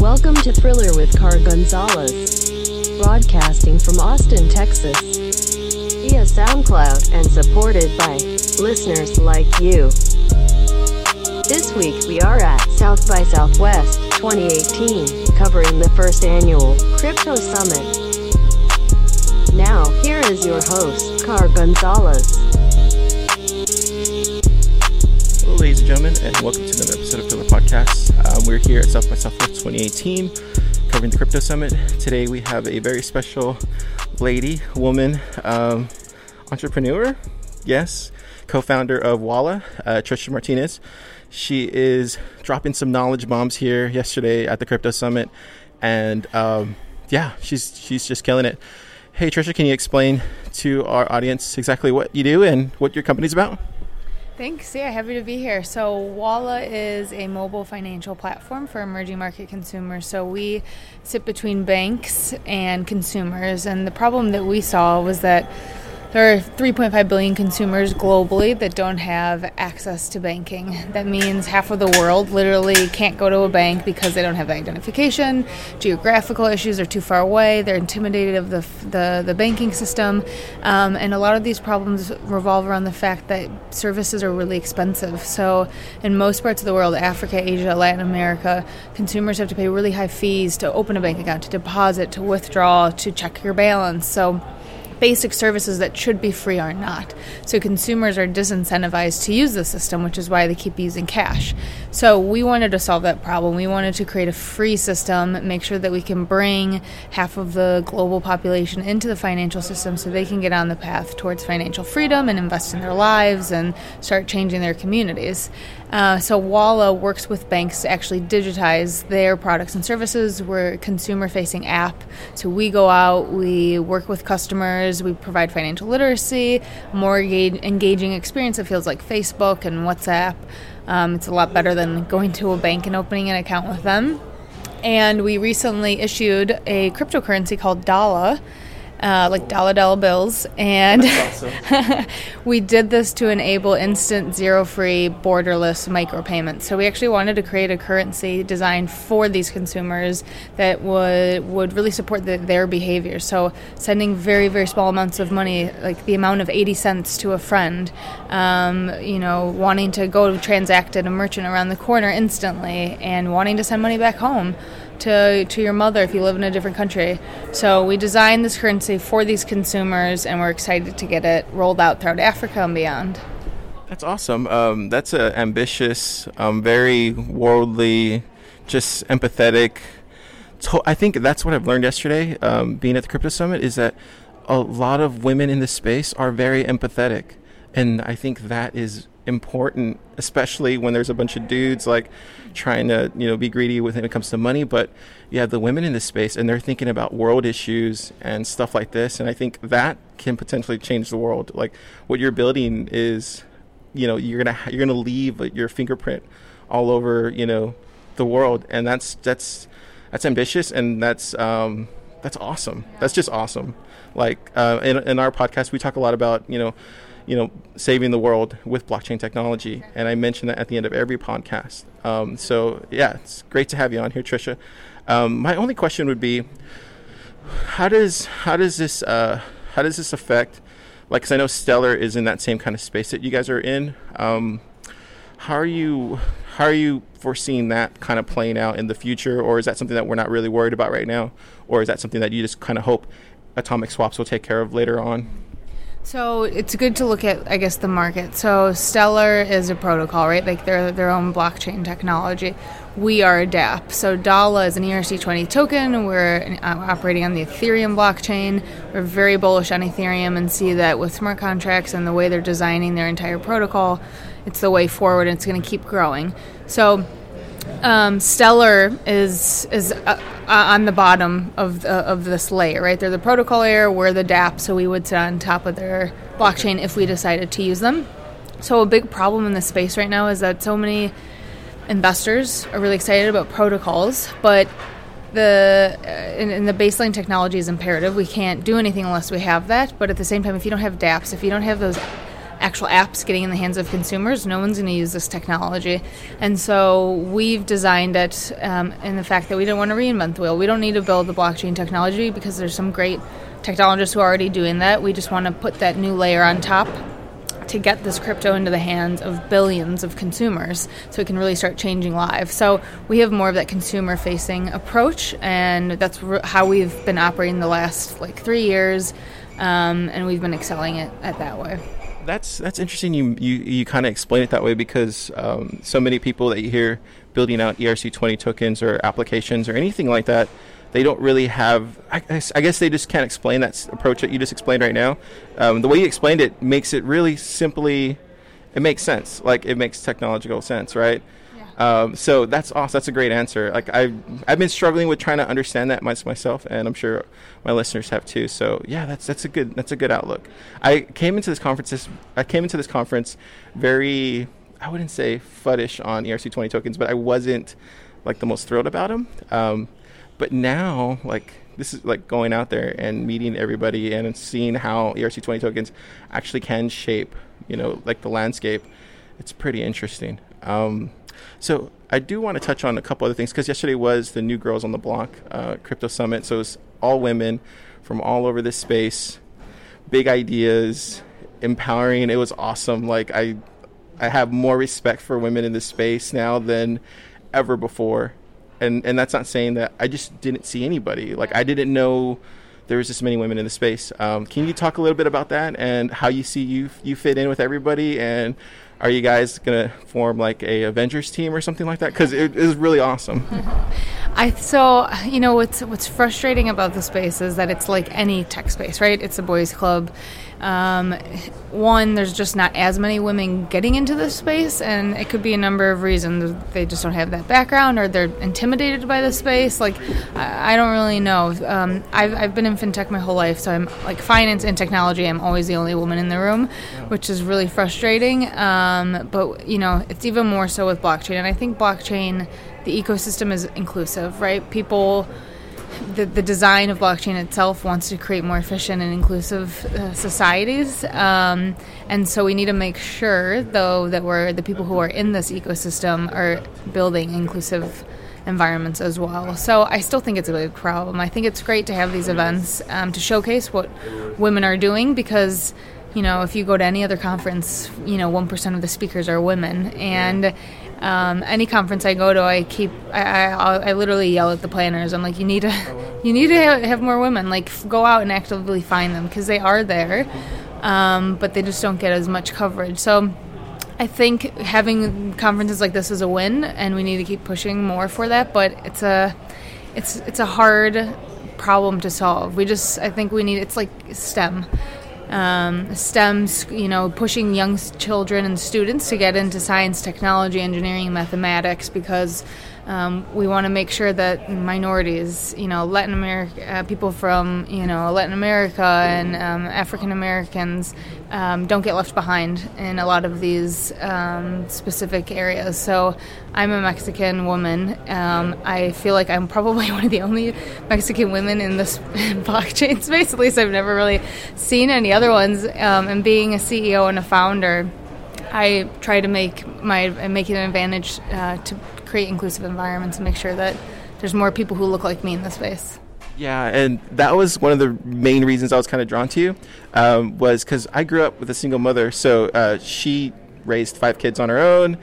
Welcome to Thriller with Car Gonzalez, broadcasting from Austin, Texas, via SoundCloud and supported by listeners like you. This week we are at South by Southwest 2018, covering the first annual Crypto Summit. Now, here is your host, Car Gonzalez. Hello, ladies and gentlemen, and welcome to another episode of Thriller Podcast. Um, we're here at South by Southwest 2018, covering the Crypto Summit. Today we have a very special lady, woman, um, entrepreneur, yes, co-founder of Wala, uh, Tricia Martinez. She is dropping some knowledge bombs here yesterday at the Crypto Summit, and um, yeah, she's she's just killing it. Hey, Tricia, can you explain to our audience exactly what you do and what your company's about? Thanks. Yeah, happy to be here. So, Wala is a mobile financial platform for emerging market consumers. So, we sit between banks and consumers. And the problem that we saw was that there are 3.5 billion consumers globally that don't have access to banking. That means half of the world literally can't go to a bank because they don't have identification, geographical issues are too far away, they're intimidated of the, the, the banking system. Um, and a lot of these problems revolve around the fact that services are really expensive. So, in most parts of the world, Africa, Asia, Latin America, consumers have to pay really high fees to open a bank account, to deposit, to withdraw, to check your balance. So, basic services that should be free are not. So consumers are disincentivized to use the system, which is why they keep using cash. So we wanted to solve that problem. We wanted to create a free system, make sure that we can bring half of the global population into the financial system so they can get on the path towards financial freedom and invest in their lives and start changing their communities. Uh, so Wala works with banks to actually digitize their products and services. We're a consumer-facing app, so we go out, we work with customers, we provide financial literacy, more engaging experience. It feels like Facebook and WhatsApp. Um, it's a lot better than going to a bank and opening an account with them. And we recently issued a cryptocurrency called Dala uh, like dollar dollar bills, and we did this to enable instant, zero-free, borderless micropayments. So we actually wanted to create a currency designed for these consumers that would would really support the, their behavior. So sending very very small amounts of money, like the amount of eighty cents to a friend, um, you know, wanting to go transact at a merchant around the corner instantly, and wanting to send money back home to, to your mother if you live in a different country. So we designed this currency for these consumers, and we're excited to get it rolled out throughout Africa and beyond. That's awesome. Um, that's an ambitious, um, very worldly, just empathetic. I think that's what I've learned yesterday, um, being at the Crypto Summit, is that a lot of women in this space are very empathetic, and I think that is important, especially when there's a bunch of dudes like trying to you know be greedy when it comes to money. But you have the women in this space, and they're thinking about world issues and stuff like this. And I think that can potentially change the world. Like what you're building is, you know, you're gonna you're gonna leave your fingerprint all over you know the world, and that's that's that's ambitious, and that's um, that's awesome. That's just awesome. Like uh, in in our podcast, we talk a lot about you know you know, saving the world with blockchain technology. And I mention that at the end of every podcast. Um, so yeah, it's great to have you on here, Tricia. Um, my only question would be, how does how does this uh, how does this affect? Like, cause I know Stellar is in that same kind of space that you guys are in. Um, how are you how are you foreseeing that kind of playing out in the future, or is that something that we're not really worried about right now, or is that something that you just kind of hope atomic swaps will take care of later on? So it's good to look at, I guess, the market. So Stellar is a protocol, right? Like they're their own blockchain technology. We are a dApp. So Dala is an ERC20 token. We're uh, operating on the Ethereum blockchain. We're very bullish on Ethereum and see that with smart contracts and the way they're designing their entire protocol, it's the way forward. and It's going to keep growing. So um, Stellar is is uh, uh, on the bottom of the, of this layer, right? They're the protocol layer. We're the DApp, so we would sit on top of their blockchain if we decided to use them. So a big problem in this space right now is that so many investors are really excited about protocols, but the uh, and the baseline technology is imperative. We can't do anything unless we have that. But at the same time, if you don't have DApps, if you don't have those actual apps getting in the hands of consumers, no one's going to use this technology. And so we've designed it um, in the fact that we don't want to reinvent the wheel. We don't need to build the blockchain technology because there's some great technologists who are already doing that. We just want to put that new layer on top to get this crypto into the hands of billions of consumers so it can really start changing lives. So we have more of that consumer facing approach, and that's r- how we've been operating the last like three years, um, and we've been excelling it at that way. That's that's interesting. You you, you kind of explain it that way because um, so many people that you hear building out ERC20 tokens or applications or anything like that they don't really have. I guess, I guess, they just can't explain that approach that you just explained right now. Um, the way you explained it makes it really simply. It makes sense. Like it makes technological sense, right? Um, so that's awesome. That's a great answer. Like I've I've been struggling with trying to understand that myself, and I'm sure my listeners have too. So yeah, that's that's a good that's a good outlook. I came into this conference. I came into this conference very I wouldn't say fuddish on ERC20 tokens, but I wasn't like the most thrilled about them. Um, but now, like this is like going out there and meeting everybody and seeing how ERC20 tokens actually can shape, you know, like the landscape. It's pretty interesting. Um, so I do want to touch on a couple other things because yesterday was the New Girls on the Block uh, Crypto Summit. So it's all women from all over this space, big ideas, empowering. It was awesome. Like I, I have more respect for women in this space now than ever before and and that's not saying that I just didn't see anybody. Like I didn't know there was this many women in the space. Um, can you talk a little bit about that and how you see you you fit in with everybody? And are you guys gonna form like a Avengers team or something like that? Because it is really awesome. I so you know what's what's frustrating about the space is that it's like any tech space, right? It's a boys' club um, one, there's just not as many women getting into this space, and it could be a number of reasons. They just don't have that background, or they're intimidated by the space. Like, I, I don't really know. Um, I've, I've been in fintech my whole life, so I'm like finance and technology. I'm always the only woman in the room, which is really frustrating. Um, but you know, it's even more so with blockchain, and I think blockchain, the ecosystem is inclusive, right? People the, the design of blockchain itself wants to create more efficient and inclusive uh, societies. Um, and so we need to make sure, though, that we're the people who are in this ecosystem are building inclusive environments as well. So I still think it's a big problem. I think it's great to have these events um, to showcase what women are doing because you know, if you go to any other conference, you know, 1% of the speakers are women. And um, any conference I go to, I keep I, I, I, literally yell at the planners. I'm like, you need to you need to have, more women. Like, go out and actively find them because they are there, um, but they just don't get as much coverage. So. I think having conferences like this is a win, and we need to keep pushing more for that. But it's a, it's it's a hard problem to solve. We just I think we need it's like STEM um, STEMs, you know, pushing young children and students to get into science, technology, engineering, mathematics because um, we want to make sure that minorities, you know, Latin America, uh, people from, you know, Latin America and um, African Americans um, don't get left behind in a lot of these um, specific areas. So I'm a Mexican woman. Um, I feel like I'm probably one of the only Mexican women in this blockchain space. At least I've never really seen any other ones. Um, and being a CEO and a founder, I try to make my make it an advantage uh, to create inclusive environments and make sure that there's more people who look like me in the space. Yeah, and that was one of the main reasons I was kind of drawn to you, um, was because I grew up with a single mother. So uh, she raised five kids on her own.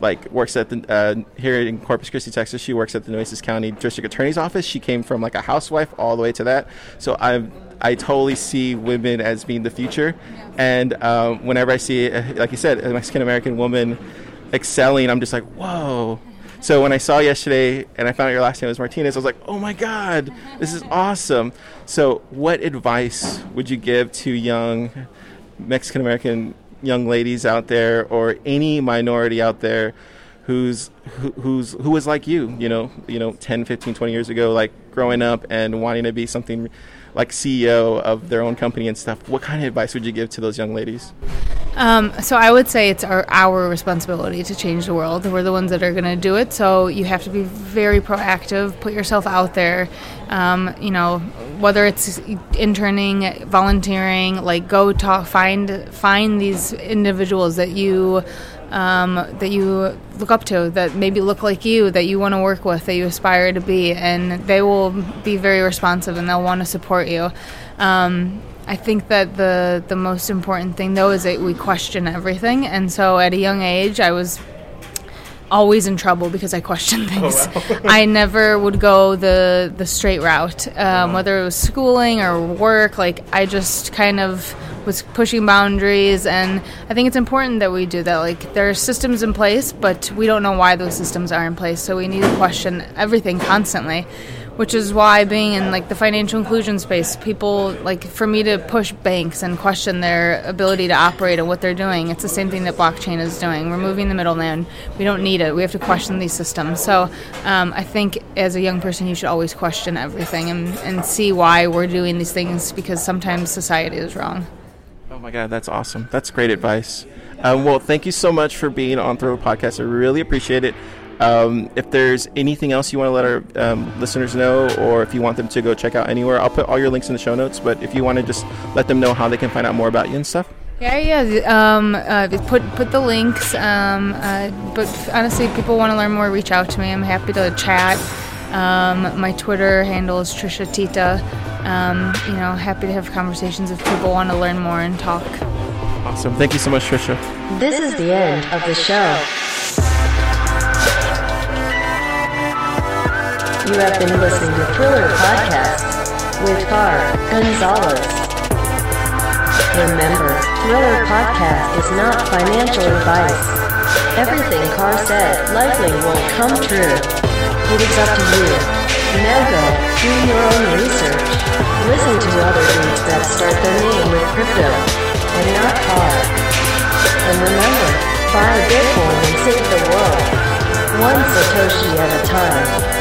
Like works at the uh, here in Corpus Christi, Texas. She works at the Nueces County District Attorney's Office. She came from like a housewife all the way to that. So I I totally see women as being the future. And um, whenever I see, like you said, a Mexican American woman excelling, I'm just like, whoa so when I saw yesterday and I found out your last name was Martinez, I was like, oh my God, this is awesome. So, what advice would you give to young Mexican American young ladies out there or any minority out there who's who, who's who was like you, you know, you know, 10, 15, 20 years ago like growing up and wanting to be something like CEO of their own company and stuff, what kind of advice would you give to those young ladies? Um, so I would say it's our, our responsibility to change the world. We're the ones that are going to do it. So you have to be very proactive. Put yourself out there. Um, you know, whether it's interning, volunteering, like go talk, find find these individuals that you um, that you look up to, that maybe look like you, that you want to work with, that you aspire to be, and they will be very responsive and they'll want to support you. Um, I think that the the most important thing though is that we question everything, and so at a young age, I was always in trouble because I questioned oh, things. Oh, wow. I never would go the the straight route, um, whether it was schooling or work. Like I just kind of was pushing boundaries, and I think it's important that we do that. Like there are systems in place, but we don't know why those systems are in place, so we need to question everything constantly which is why being in like the financial inclusion space people like for me to push banks and question their ability to operate and what they're doing it's the same thing that blockchain is doing. Removing the middleman. We don't need it. We have to question these systems. So um, i think as a young person you should always question everything and, and see why we're doing these things because sometimes society is wrong. Oh my god that's awesome. That's great advice. Um, well thank you so much for being on throw podcast. I really appreciate it um, if there's anything else you want to let our um, listeners know, or if you want them to go check out anywhere, I'll put all your links in the show notes. But if you want to just let them know how they can find out more about you and stuff. Yeah, yeah. Um, uh, put put the links. Um, uh, but honestly, people want to learn more, reach out to me. I'm happy to chat. Um, my Twitter handle is Tricia Tita. Um, you know, happy to have conversations if people want to learn more and talk. Awesome. Thank you so much, Tricia. This is the end of the show. You have been listening to Thriller Podcast with Car Gonzalez. Remember, Thriller Podcast is not financial advice. Everything Car said likely won't come true. It is up to you. Now go, do your own research. Listen to other dudes that start their name with crypto, and not car. And remember, buy Bitcoin and save the world. One Satoshi at a time.